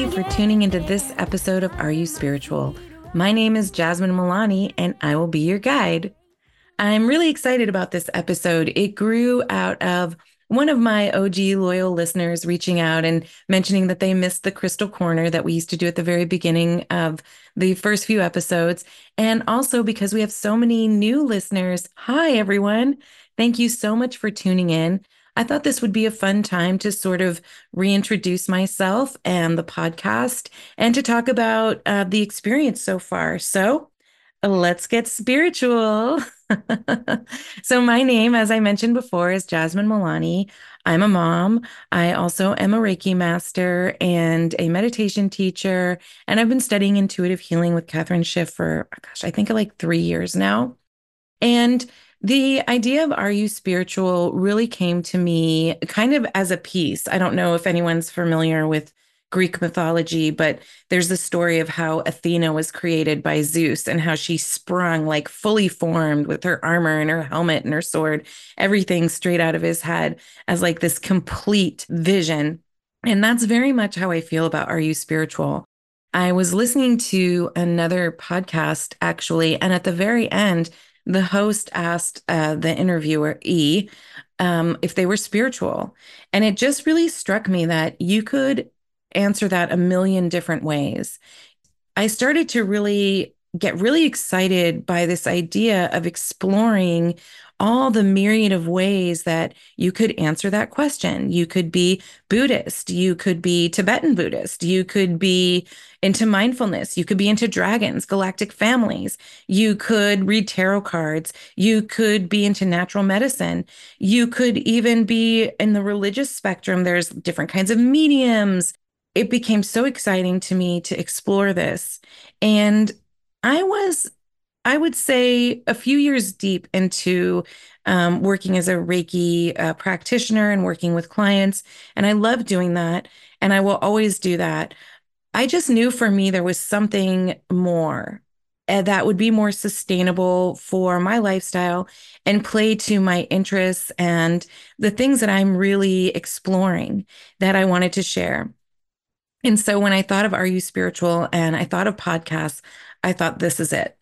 You for tuning into this episode of Are You Spiritual? My name is Jasmine Milani, and I will be your guide. I'm really excited about this episode. It grew out of one of my OG loyal listeners reaching out and mentioning that they missed the crystal corner that we used to do at the very beginning of the first few episodes. And also because we have so many new listeners. Hi, everyone. Thank you so much for tuning in. I thought this would be a fun time to sort of reintroduce myself and the podcast and to talk about uh, the experience so far. So let's get spiritual. so, my name, as I mentioned before, is Jasmine Milani. I'm a mom. I also am a Reiki master and a meditation teacher. And I've been studying intuitive healing with Catherine Schiff for, gosh, I think like three years now. And the idea of Are You Spiritual really came to me kind of as a piece. I don't know if anyone's familiar with Greek mythology, but there's the story of how Athena was created by Zeus and how she sprung like fully formed with her armor and her helmet and her sword, everything straight out of his head as like this complete vision. And that's very much how I feel about Are You Spiritual? I was listening to another podcast actually, and at the very end, the host asked uh, the interviewer, E, um, if they were spiritual. And it just really struck me that you could answer that a million different ways. I started to really get really excited by this idea of exploring all the myriad of ways that you could answer that question. You could be Buddhist, you could be Tibetan Buddhist, you could be into mindfulness, you could be into dragons, galactic families, you could read tarot cards, you could be into natural medicine, you could even be in the religious spectrum. There's different kinds of mediums, it became so exciting to me to explore this. And I was, I would say, a few years deep into um, working as a Reiki uh, practitioner and working with clients. And I love doing that. And I will always do that. I just knew for me there was something more uh, that would be more sustainable for my lifestyle and play to my interests and the things that I'm really exploring that I wanted to share. And so when I thought of Are You Spiritual and I thought of podcasts, I thought this is it.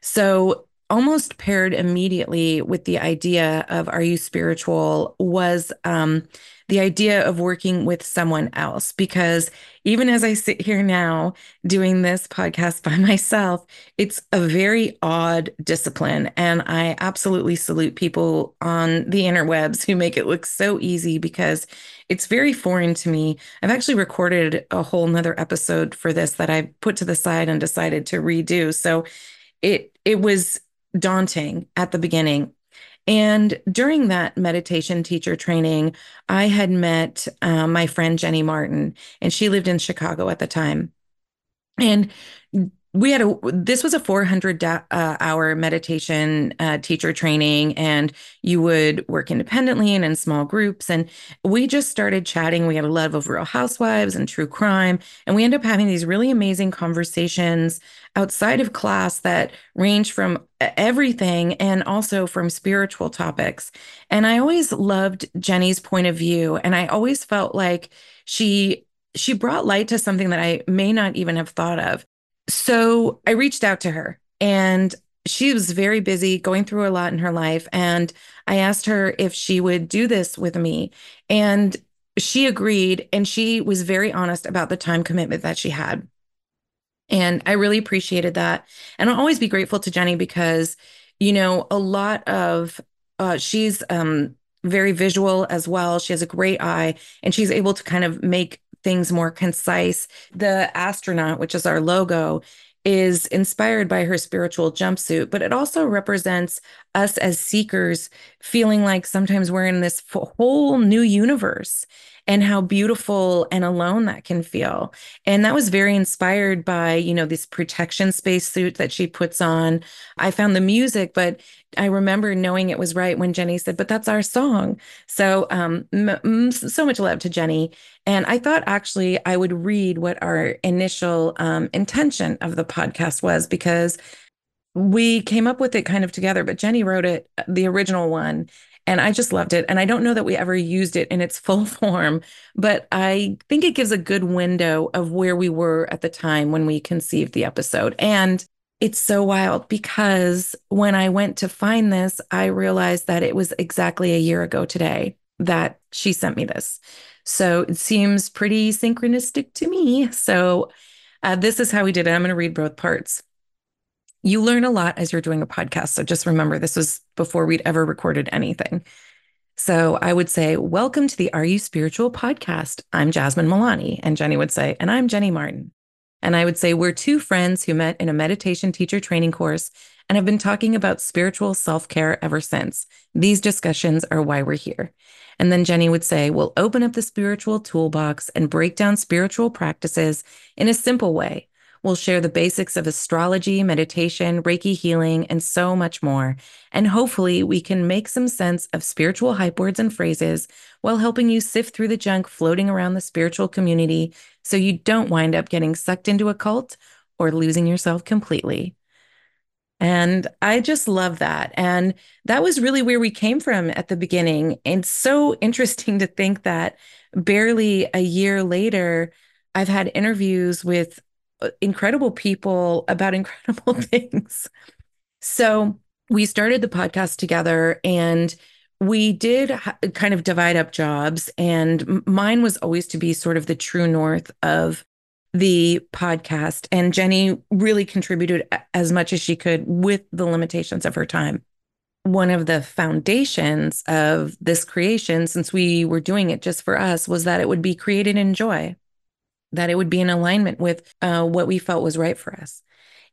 So almost paired immediately with the idea of Are You Spiritual was um, the idea of working with someone else. Because even as I sit here now doing this podcast by myself, it's a very odd discipline. And I absolutely salute people on the interwebs who make it look so easy because it's very foreign to me. I've actually recorded a whole nother episode for this that I put to the side and decided to redo. So it it was daunting at the beginning and during that meditation teacher training, I had met uh, my friend Jenny Martin, and she lived in Chicago at the time. And we had a this was a 400 uh, hour meditation uh, teacher training and you would work independently and in small groups and we just started chatting. We had a love of real housewives and true crime and we end up having these really amazing conversations outside of class that range from everything and also from spiritual topics. And i always loved jenny's point of view and i always felt like she she brought light to something that i may not even have thought of so I reached out to her and she was very busy going through a lot in her life. And I asked her if she would do this with me. And she agreed. And she was very honest about the time commitment that she had. And I really appreciated that. And I'll always be grateful to Jenny because, you know, a lot of, uh, she's um, very visual as well. She has a great eye and she's able to kind of make things more concise. The astronaut, which is our logo, is inspired by her spiritual jumpsuit, but it also represents us as seekers feeling like sometimes we're in this whole new universe and how beautiful and alone that can feel. And that was very inspired by, you know, this protection spacesuit that she puts on. I found the music, but I remember knowing it was right when Jenny said, but that's our song. So, um, m- so much love to Jenny. And I thought actually I would read what our initial um, intention of the podcast was because we came up with it kind of together, but Jenny wrote it, the original one. And I just loved it. And I don't know that we ever used it in its full form, but I think it gives a good window of where we were at the time when we conceived the episode. And it's so wild because when I went to find this, I realized that it was exactly a year ago today that she sent me this. So it seems pretty synchronistic to me. So uh, this is how we did it. I'm going to read both parts. You learn a lot as you're doing a podcast. So just remember, this was before we'd ever recorded anything. So I would say, Welcome to the Are You Spiritual podcast. I'm Jasmine Milani. And Jenny would say, And I'm Jenny Martin. And I would say, We're two friends who met in a meditation teacher training course and have been talking about spiritual self care ever since. These discussions are why we're here. And then Jenny would say, We'll open up the spiritual toolbox and break down spiritual practices in a simple way. We'll share the basics of astrology, meditation, Reiki healing, and so much more. And hopefully, we can make some sense of spiritual hype words and phrases while helping you sift through the junk floating around the spiritual community so you don't wind up getting sucked into a cult or losing yourself completely. And I just love that. And that was really where we came from at the beginning. And so interesting to think that barely a year later, I've had interviews with incredible people about incredible things. So we started the podcast together and we did kind of divide up jobs. And mine was always to be sort of the true north of the podcast. And Jenny really contributed as much as she could with the limitations of her time. One of the foundations of this creation, since we were doing it just for us, was that it would be created in joy, that it would be in alignment with uh, what we felt was right for us.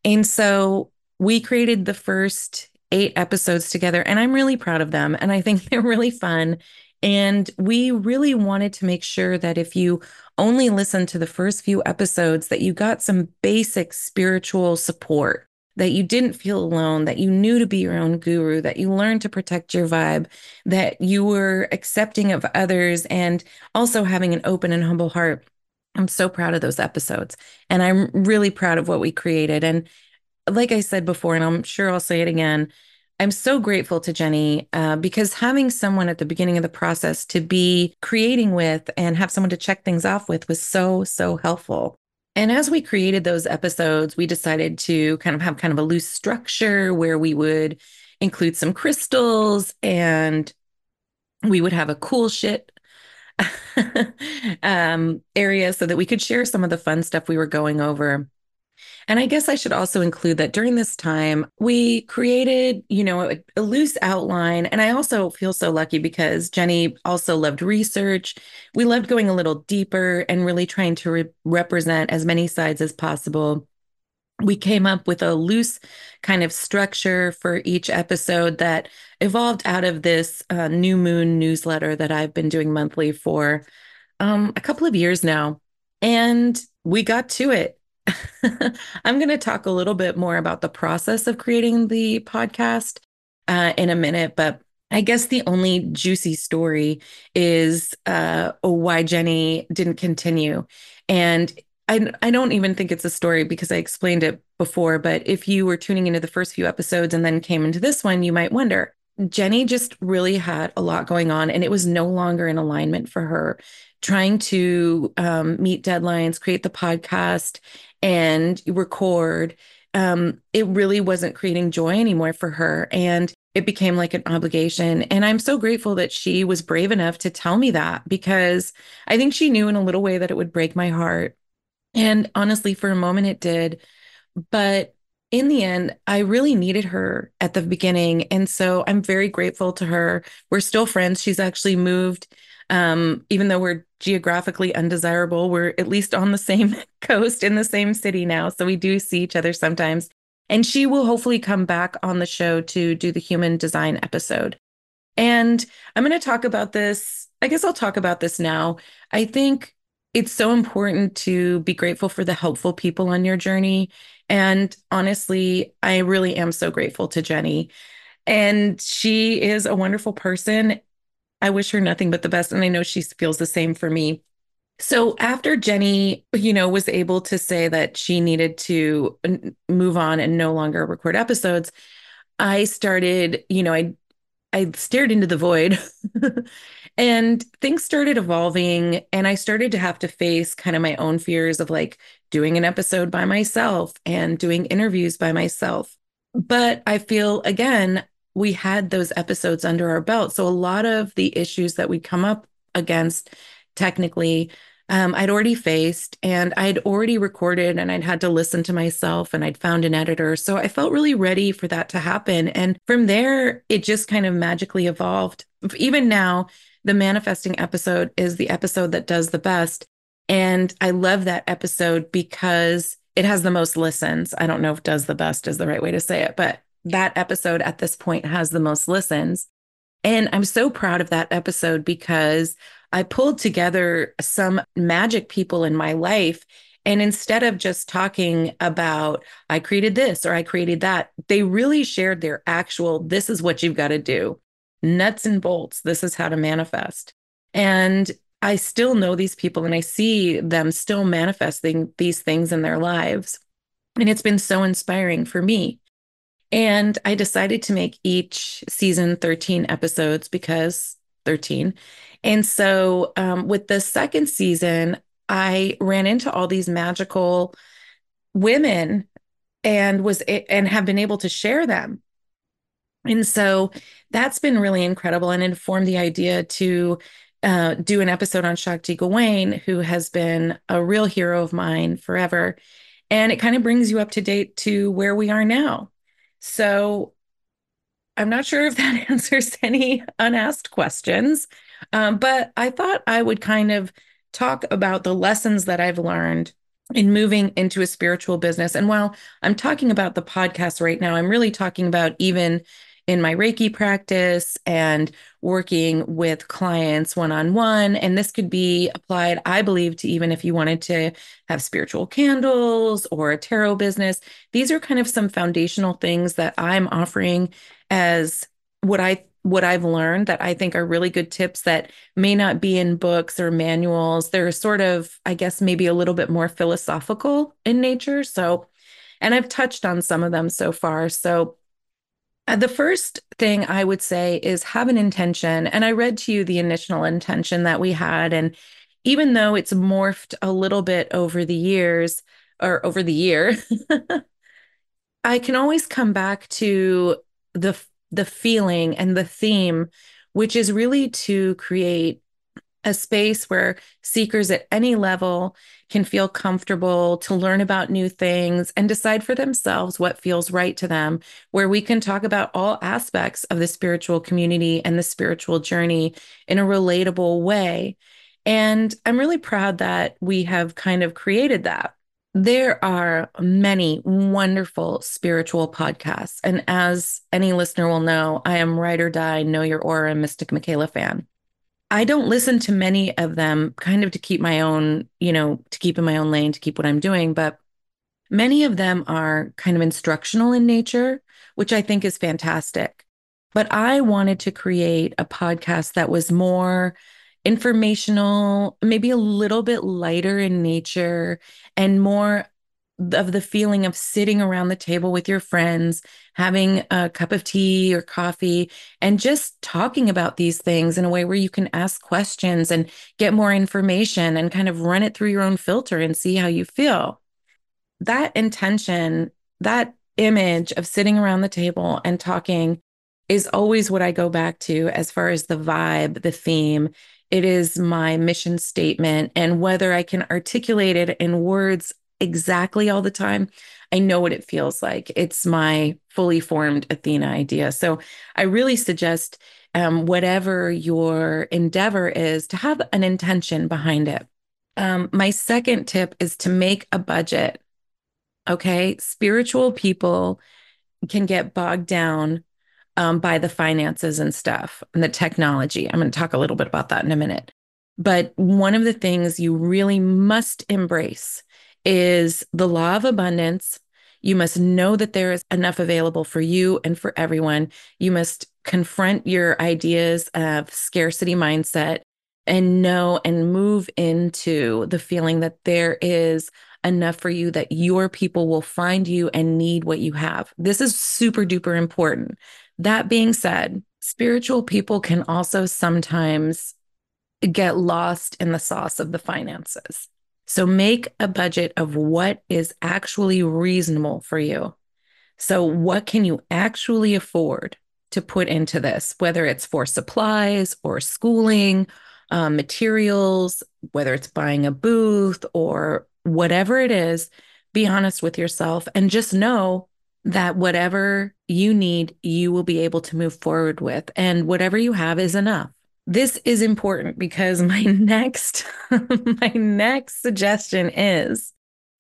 And so we created the first eight episodes together, and I'm really proud of them. And I think they're really fun. And we really wanted to make sure that if you only listened to the first few episodes, that you got some basic spiritual support, that you didn't feel alone, that you knew to be your own guru, that you learned to protect your vibe, that you were accepting of others, and also having an open and humble heart. I'm so proud of those episodes. And I'm really proud of what we created. And like I said before, and I'm sure I'll say it again, I'm so grateful to Jenny uh, because having someone at the beginning of the process to be creating with and have someone to check things off with was so, so helpful. And as we created those episodes, we decided to kind of have kind of a loose structure where we would include some crystals and we would have a cool shit um, area so that we could share some of the fun stuff we were going over. And I guess I should also include that during this time, we created, you know, a, a, loose outline. And I also feel so lucky because Jenny also loved research. We loved going a little deeper and really trying to re- represent as many sides as possible. We came up with a loose kind of structure for each episode that evolved out of this uh, New Moon newsletter that I've been doing monthly for um, a couple of years now. And we got to it I'm going to talk a little bit more about the process of creating the podcast uh, in a minute, but I guess the only juicy story is uh, why Jenny didn't continue. And I, I don't even think it's a story because I explained it before. But if you were tuning into the first few episodes and then came into this one, you might wonder. Jenny just really had a lot going on, and it was no longer in alignment for her. Trying to um, meet deadlines, create the podcast, and record, um, it really wasn't creating joy anymore for her. And it became like an obligation. And I'm so grateful that she was brave enough to tell me that because I think she knew in a little way that it would break my heart. And honestly, for a moment it did. But in the end, I really needed her at the beginning. And so I'm very grateful to her. We're still friends. She's actually moved um, even though we're geographically undesirable, we're at least on the same coast in the same city now. So we do see each other sometimes. And she will hopefully come back on the show to do the human design episode. And I'm going to talk about this. I guess I'll talk about this now. I think it's so important to be grateful for the helpful people on your journey. And honestly, I really am so grateful to Jenny. And she is a wonderful person. I wish her nothing but the best. And I know she feels the same for me. So after Jenny, you know, was able to say that she needed to move on and no longer record episodes, I started, you know, I I stared into the void and things started evolving. And I started to have to face kind of my own fears of like doing an episode by myself and doing interviews by myself. But I feel again, we had those episodes under our belt. So a lot of the issues that we come up against technically um, I'd already faced and I'd already recorded and I'd had to listen to myself and I'd found an editor. So I felt really ready for that to happen. And from there, it just kind of magically evolved. Even now, the manifesting episode is the episode that does the best. And I love that episode because it has the most listens. I don't know if does the best is the right way to say it, but that episode at this point has the most listens. And I'm so proud of that episode because I pulled together some magic people in my life. And instead of just talking about, I created this or I created that, they really shared their actual, this is what you've got to do, nuts and bolts. This is how to manifest. And I still know these people and I see them still manifesting these things in their lives. And it's been so inspiring for me. And I decided to make each season 13 episodes because 13. And so um, with the second season, I ran into all these magical women and was and have been able to share them. And so that's been really incredible and informed the idea to uh, do an episode on Shakti Gawain, who has been a real hero of mine forever. And it kind of brings you up to date to where we are now. So I'm not sure if that answers any unasked questions, um, but I thought I would kind of talk about the lessons that I've learned in moving into a spiritual business. And while I'm talking about the podcast right now, I'm really talking about even in my Reiki practice and working with clients one on one. And this could be applied, I believe, to even if you wanted to have spiritual candles or a tarot business. These are kind of some foundational things that I'm offering as what I what I've learned that I think are really good tips that may not be in books or manuals. They're sort of, I guess, maybe a little bit more philosophical in nature. So, and I've touched on some of them so far. So, Uh, the first thing I would say is have an intention. And I read to you the initial intention that we had. And even though it's morphed a little bit over the years or over the year, I can always come back to the the feeling and the theme, which is really to create a space where seekers at any level can feel comfortable to learn about new things and decide for themselves what feels right to them, where we can talk about all aspects of the spiritual community and the spiritual journey in a relatable way. And I'm really proud that we have kind of created that. There are many wonderful spiritual podcasts. And as any listener will know, I am Ride or Die, Know Your Aura, and Mystic Michaela fan. I don't listen to many of them kind of to keep my own, you know, to keep in my own lane, to keep what I'm doing. But many of them are kind of instructional in nature, which I think is fantastic. But I wanted to create a podcast that was more informational, maybe a little bit lighter in nature and more of the feeling of sitting around the table with your friends, having a cup of tea or coffee, and just talking about these things in a way where you can ask questions and get more information and kind of run it through your own filter and see how you feel. That intention, that image of sitting around the table and talking is always what I go back to as far as the vibe, the theme, it is my mission statement. And whether I can articulate it in words exactly all the time, I know what it feels like. It's my fully formed Athena idea. So I really suggest um, whatever your endeavor is to have an intention behind it. Um, my second tip is to make a budget. Okay. Spiritual people can get bogged down um, by the finances and stuff and the technology. I'm going to talk a little bit about that in a minute. But one of the things you really must embrace is the law of abundance. You must know that there is enough available for you and for everyone. You must confront your ideas of scarcity mindset and know and move into the feeling that there is enough for you that your people will find you and need what you have. This is super duper important that being said, spiritual people can also sometimes get lost in the sauce of the finances. So make a budget of what is actually reasonable for you. So, what can you actually afford to put into this, whether it's for supplies or schooling, um, materials, whether it's buying a booth or whatever it is? Be honest with yourself and just know that whatever you need, you will be able to move forward with. And whatever you have is enough. This is important because my next my next suggestion is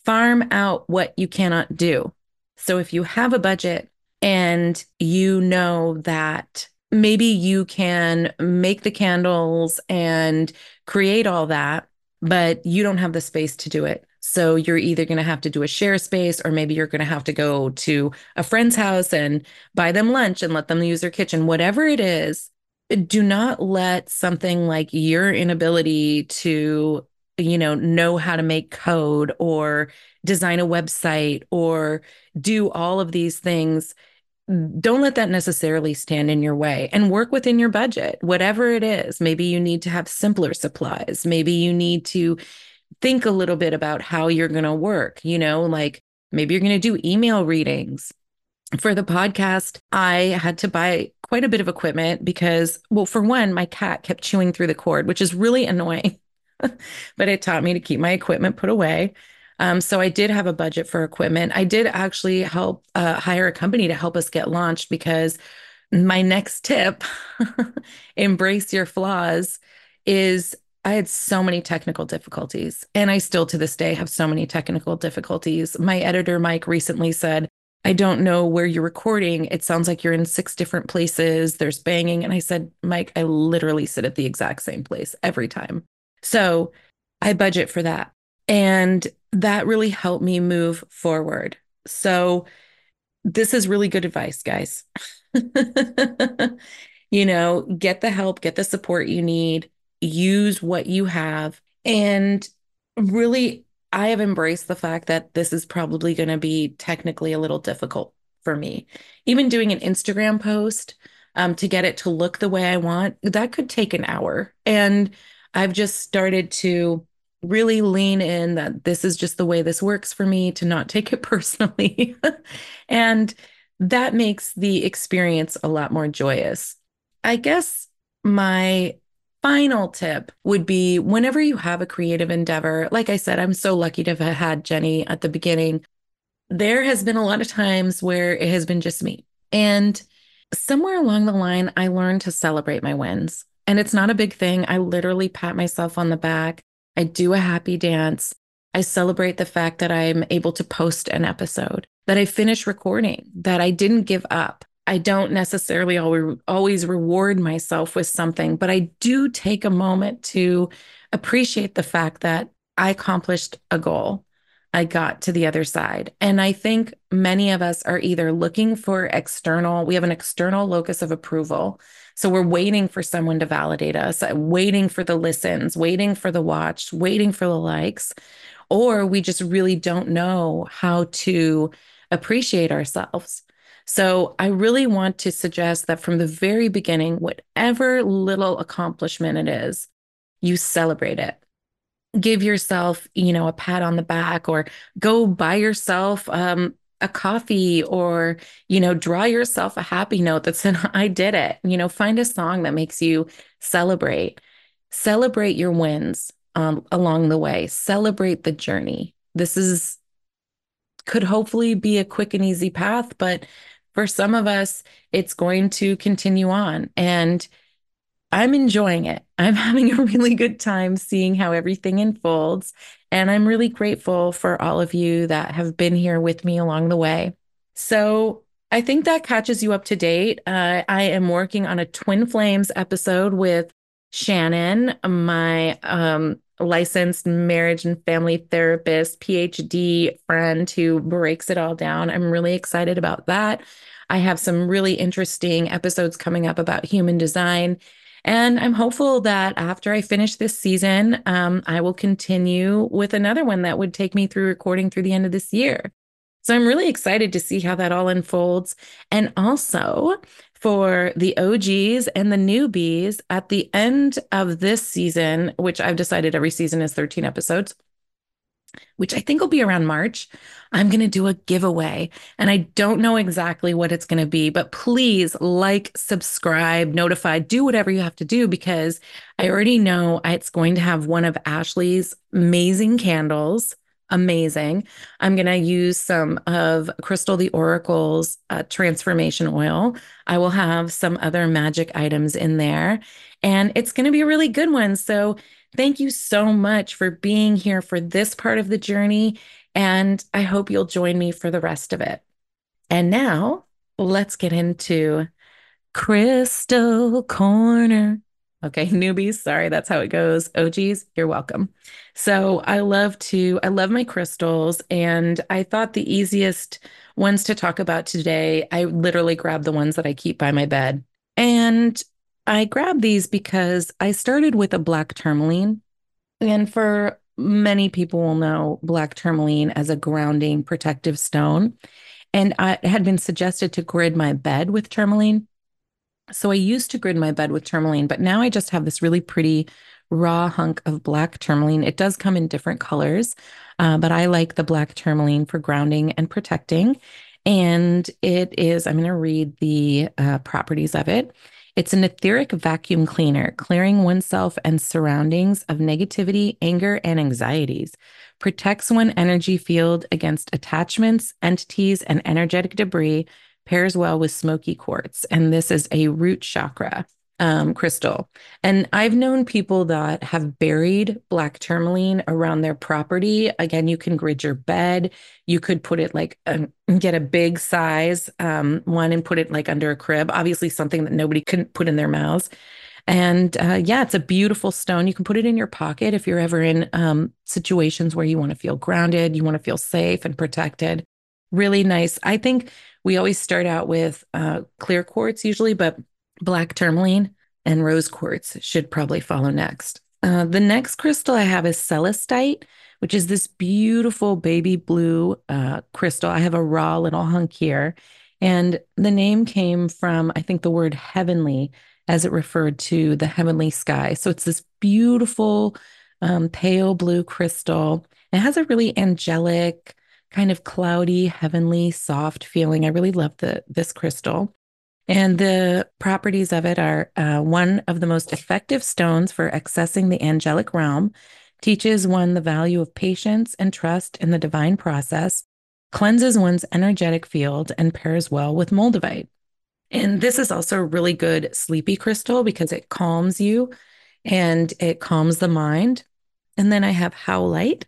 farm out what you cannot do. So if you have a budget and you know that maybe you can make the candles and create all that, but you don't have the space to do it. So you're either going to have to do a share space or maybe you're going to have to go to a friend's house and buy them lunch and let them use their kitchen, whatever it is. Do not let something like your inability to, you know, know how to make code or design a website or do all of these things don't let that necessarily stand in your way and work within your budget, whatever it is. Maybe you need to have simpler supplies. Maybe you need to think a little bit about how you're going to work, you know, like maybe you're going to do email readings. For the podcast, I had to buy quite a bit of equipment because, well, for one, my cat kept chewing through the cord, which is really annoying, but it taught me to keep my equipment put away. Um, so I did have a budget for equipment. I did actually help uh, hire a company to help us get launched because my next tip, embrace your flaws, is I had so many technical difficulties, and I still to this day have so many technical difficulties. My editor, Mike, recently said, I don't know where you're recording. It sounds like you're in six different places. There's banging. And I said, Mike, I literally sit at the exact same place every time. So I budget for that. And that really helped me move forward. So this is really good advice, guys. you know, get the help, get the support you need use what you have. And really, I have embraced the fact that this is probably going to be technically a little difficult for me. Even doing an Instagram post um, to get it to look the way I want, that could take an hour. And I've just started to really lean in that this is just the way this works for me, to not take it personally. and that makes the experience a lot more joyous. I guess my final tip would be whenever you have a creative endeavor, like I said, I'm so lucky to have had Jenny at the beginning. There has been a lot of times where it has been just me. And somewhere along the line, I learned to celebrate my wins. And it's not a big thing. I literally pat myself on the back. I do a happy dance. I celebrate the fact that I'm able to post an episode, that I finish recording, that I didn't give up, I don't necessarily always reward myself with something, but I do take a moment to appreciate the fact that I accomplished a goal. I got to the other side. And I think many of us are either looking for external, we have an external locus of approval. So we're waiting for someone to validate us, uh, waiting for the listens, waiting for the watch, waiting for the likes, or we just really don't know how to appreciate ourselves. So I really want to suggest that from the very beginning, whatever little accomplishment it is, you celebrate it. Give yourself, you know, a pat on the back or go buy yourself um, a coffee or, you know, draw yourself a happy note that said, I did it. You know, find a song that makes you celebrate. Celebrate your wins um, along the way. Celebrate the journey. This is could hopefully be a quick and easy path, but for some of us, it's going to continue on. And I'm enjoying it. I'm having a really good time seeing how everything unfolds. And I'm really grateful for all of you that have been here with me along the way. So I think that catches you up to date. Uh, I am working on a Twin Flames episode with Shannon, my um, licensed marriage and family therapist, PhD friend who breaks it all down. I'm really excited about that. I have some really interesting episodes coming up about human design. And I'm hopeful that after I finish this season, um, I will continue with another one that would take me through recording through the end of this year. So I'm really excited to see how that all unfolds. And also for the OGs and the newbies at the end of this season, which I've decided every season is 13 episodes, which I think will be around March, I'm going to do a giveaway. And I don't know exactly what it's going to be, but please like, subscribe, notify, do whatever you have to do because I already know it's going to have one of Ashley's amazing candles amazing. I'm going to use some of Crystal the Oracle's uh, transformation oil. I will have some other magic items in there, and it's going to be a really good one. So, thank you so much for being here for this part of the journey. And I hope you'll join me for the rest of it. And now let's get into Crystal Corner. Okay, newbies, sorry, that's how it goes. OGs, you're welcome. So I love to, I love my crystals, and I thought the easiest ones to talk about today, I literally grabbed the ones that I keep by my bed. And I grabbed these because I started with a black tourmaline. And for many people will know black tourmaline as a grounding protective stone. And I had been suggested to grid my bed with tourmaline. So I used to grid my bed with tourmaline, but now I just have this really pretty raw hunk of black tourmaline. It does come in different colors, uh, but I like the black tourmaline for grounding and protecting. And it is, I'm going to read the uh, properties of it. It's an etheric vacuum cleaner, clearing oneself and surroundings of negativity, anger, and anxieties. Protects one energy field against attachments, entities, and energetic debris pairs well with smoky quartz. And this is a root chakra um, crystal. And I've known people that have buried black tourmaline around their property. Again, you can grid your bed. You could put it like get a big size um, one and put it like under a crib. Obviously, something that nobody can put in their mouths. And uh, yeah, it's a beautiful stone. You can put it in your pocket if you're ever in um, situations where you want to feel grounded, you want to feel safe and protected. Really nice. I think we always start out with uh, clear quartz usually, but black tourmaline and rose quartz should probably follow next. Uh, the next crystal I have is celestite, which is this beautiful baby blue uh, crystal. I have a raw little hunk here. And the name came from, I think, the word heavenly as it referred to the heavenly sky. So it's this beautiful um, pale blue crystal. It has a really angelic, kind of cloudy, heavenly, soft feeling. I really love the this crystal. And the properties of it are uh, one of the most effective stones for accessing the angelic realm, teaches one the value of patience and trust in the divine process, cleanses one's energetic field, and pairs well with moldavite. And this is also a really good sleepy crystal because it calms you and it calms the mind. And then I have howlite,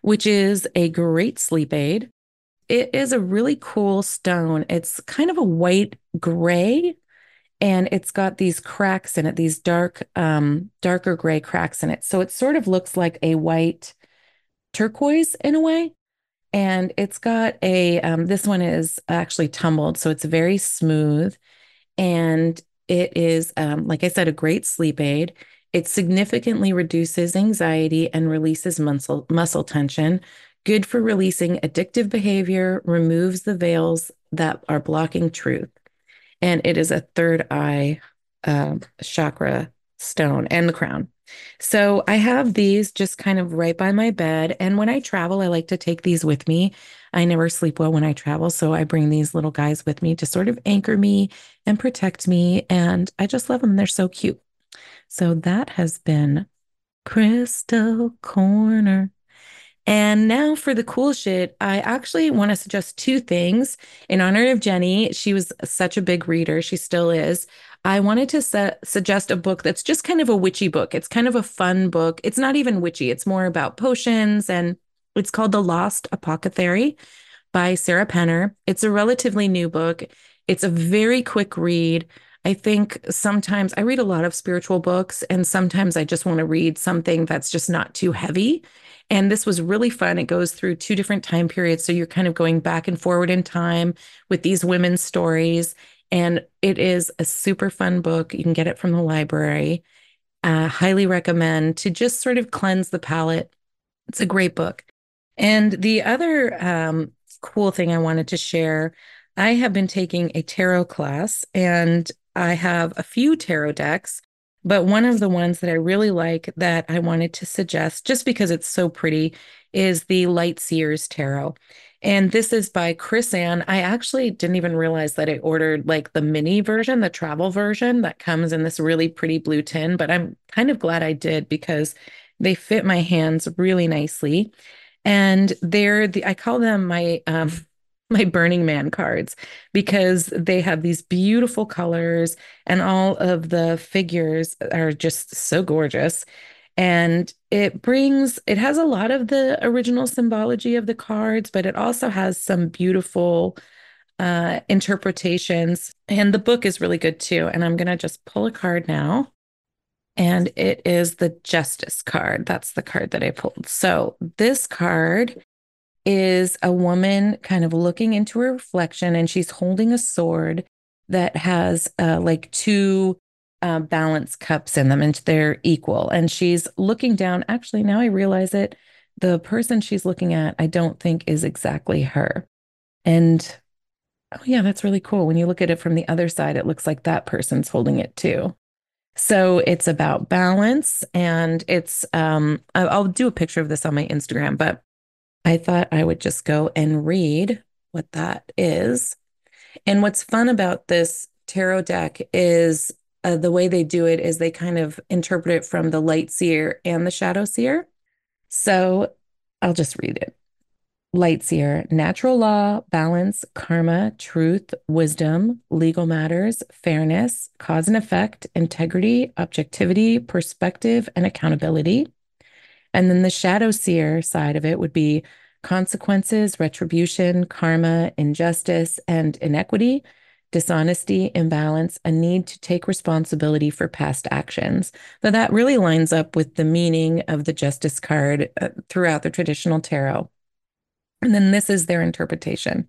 which is a great sleep aid. It is a really cool stone. It's kind of a white gray and it's got these cracks in it, these dark, um, darker gray cracks in it. So it sort of looks like a white turquoise in a way. And it's got a, um, this one is actually tumbled. So it's very smooth. And it is, um, like I said, a great sleep aid. It significantly reduces anxiety and releases muscle, muscle tension. Good for releasing addictive behavior, removes the veils that are blocking truth. And it is a third eye uh, chakra stone and the crown. So I have these just kind of right by my bed. And when I travel, I like to take these with me. I never sleep well when I travel. So I bring these little guys with me to sort of anchor me and protect me. And I just love them. They're so cute. So that has been Crystal Corner. And now for the cool shit, I actually want to suggest two things in honor of Jenny. She was such a big reader, she still is. I wanted to su- suggest a book that's just kind of a witchy book. It's kind of a fun book. It's not even witchy, it's more about potions, and it's called The Lost Apothecary by Sarah Penner. It's a relatively new book. It's a very quick read. I think sometimes I read a lot of spiritual books, and sometimes I just want to read something that's just not too heavy. And this was really fun. It goes through two different time periods. So you're kind of going back and forward in time with these women's stories. And it is a super fun book. You can get it from the library. Uh, highly recommend to just sort of cleanse the palate. It's a great book. And the other um, cool thing I wanted to share. I have been taking a tarot class and I have a few tarot decks, but one of the ones that I really like that I wanted to suggest, just because it's so pretty, is the Light Seers Tarot. And this is by Chris-Anne. I actually didn't even realize that I ordered like the mini version, the travel version that comes in this really pretty blue tin, but I'm kind of glad I did because they fit my hands really nicely. And they're the I call them my um my Burning Man cards because they have these beautiful colors and all of the figures are just so gorgeous. And it brings it has a lot of the original symbology of the cards but it also has some beautiful uh, interpretations. And the book is really good too. And i'm going to just pull a card now. And it is the justice card. That's the card that i pulled. So this card is a woman kind of looking into a reflection and she's holding a sword that has uh, like two uh, balance cups in them and they're equal. And she's looking down. Actually, now I realize it. The person she's looking at, I don't think is exactly her. And oh, yeah, that's really cool. When you look at it from the other side, it looks like that person's holding it too. So it's about balance and it's, um, I'll do a picture of this on my Instagram, but I thought I would just go and read what that is. And what's fun about this tarot deck is uh, the way they do it is they kind of interpret it from the light seer and the shadow seer. So I'll just read it. Light seer, natural law, balance, karma, truth, wisdom, legal matters, fairness, cause and effect, integrity, objectivity, perspective, and accountability. And then the shadow seer side of it would be consequences, retribution, karma, injustice, and inequity dishonesty, imbalance, a need to take responsibility for past actions. Now, that really lines up with the meaning of the justice card uh, throughout the traditional tarot. And then this is their interpretation.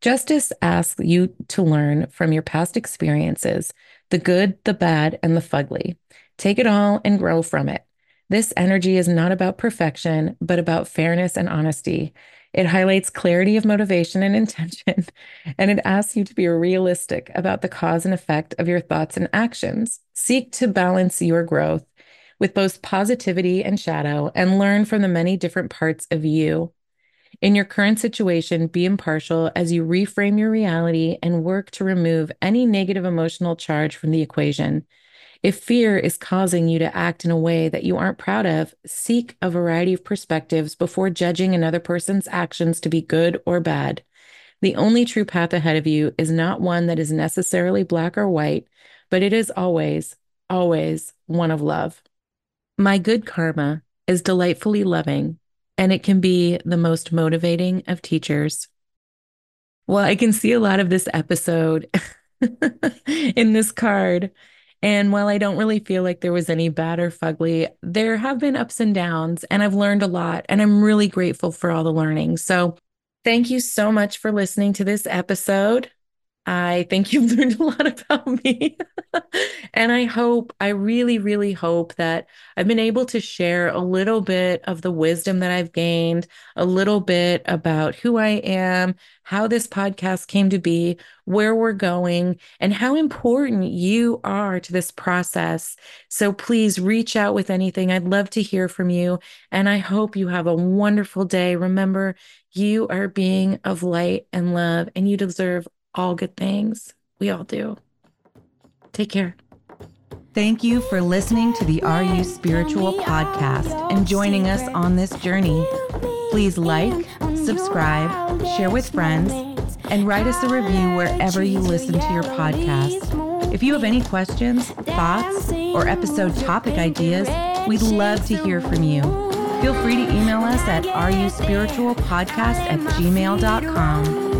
Justice asks you to learn from your past experiences, the good, the bad, and the fugly. Take it all and grow from it. This energy is not about perfection, but about fairness and honesty. It highlights clarity of motivation and intention, and it asks you to be realistic about the cause and effect of your thoughts and actions. Seek to balance your growth with both positivity and shadow and learn from the many different parts of you. In your current situation, be impartial as you reframe your reality and work to remove any negative emotional charge from the equation. If fear is causing you to act in a way that you aren't proud of, seek a variety of perspectives before judging another person's actions to be good or bad. The only true path ahead of you is not one that is necessarily black or white, but it is always, always one of love. My good karma is delightfully loving, and it can be the most motivating of teachers. Well, I can see a lot of this episode in this card. And while I don't really feel like there was any bad or fugly, there have been ups and downs, and I've learned a lot. And I'm really grateful for all the learning. So, thank you so much for listening to this episode. I think you've learned a lot about me. and I hope, I really, really hope that I've been able to share a little bit of the wisdom that I've gained, a little bit about who I am, how this podcast came to be, where we're going, and how important you are to this process. So please reach out with anything. I'd love to hear from you. And I hope you have a wonderful day. Remember, you are being of light and love, and you deserve all good things. We all do. Take care. Thank you for listening to the Are You Spiritual podcast and joining us on this journey. Please like, subscribe, share with friends, and write us a review wherever you listen to your podcast. If you have any questions, thoughts, or episode topic ideas, we'd love to hear from you. Feel free to email us at areyouspiritualpodcast at gmail.com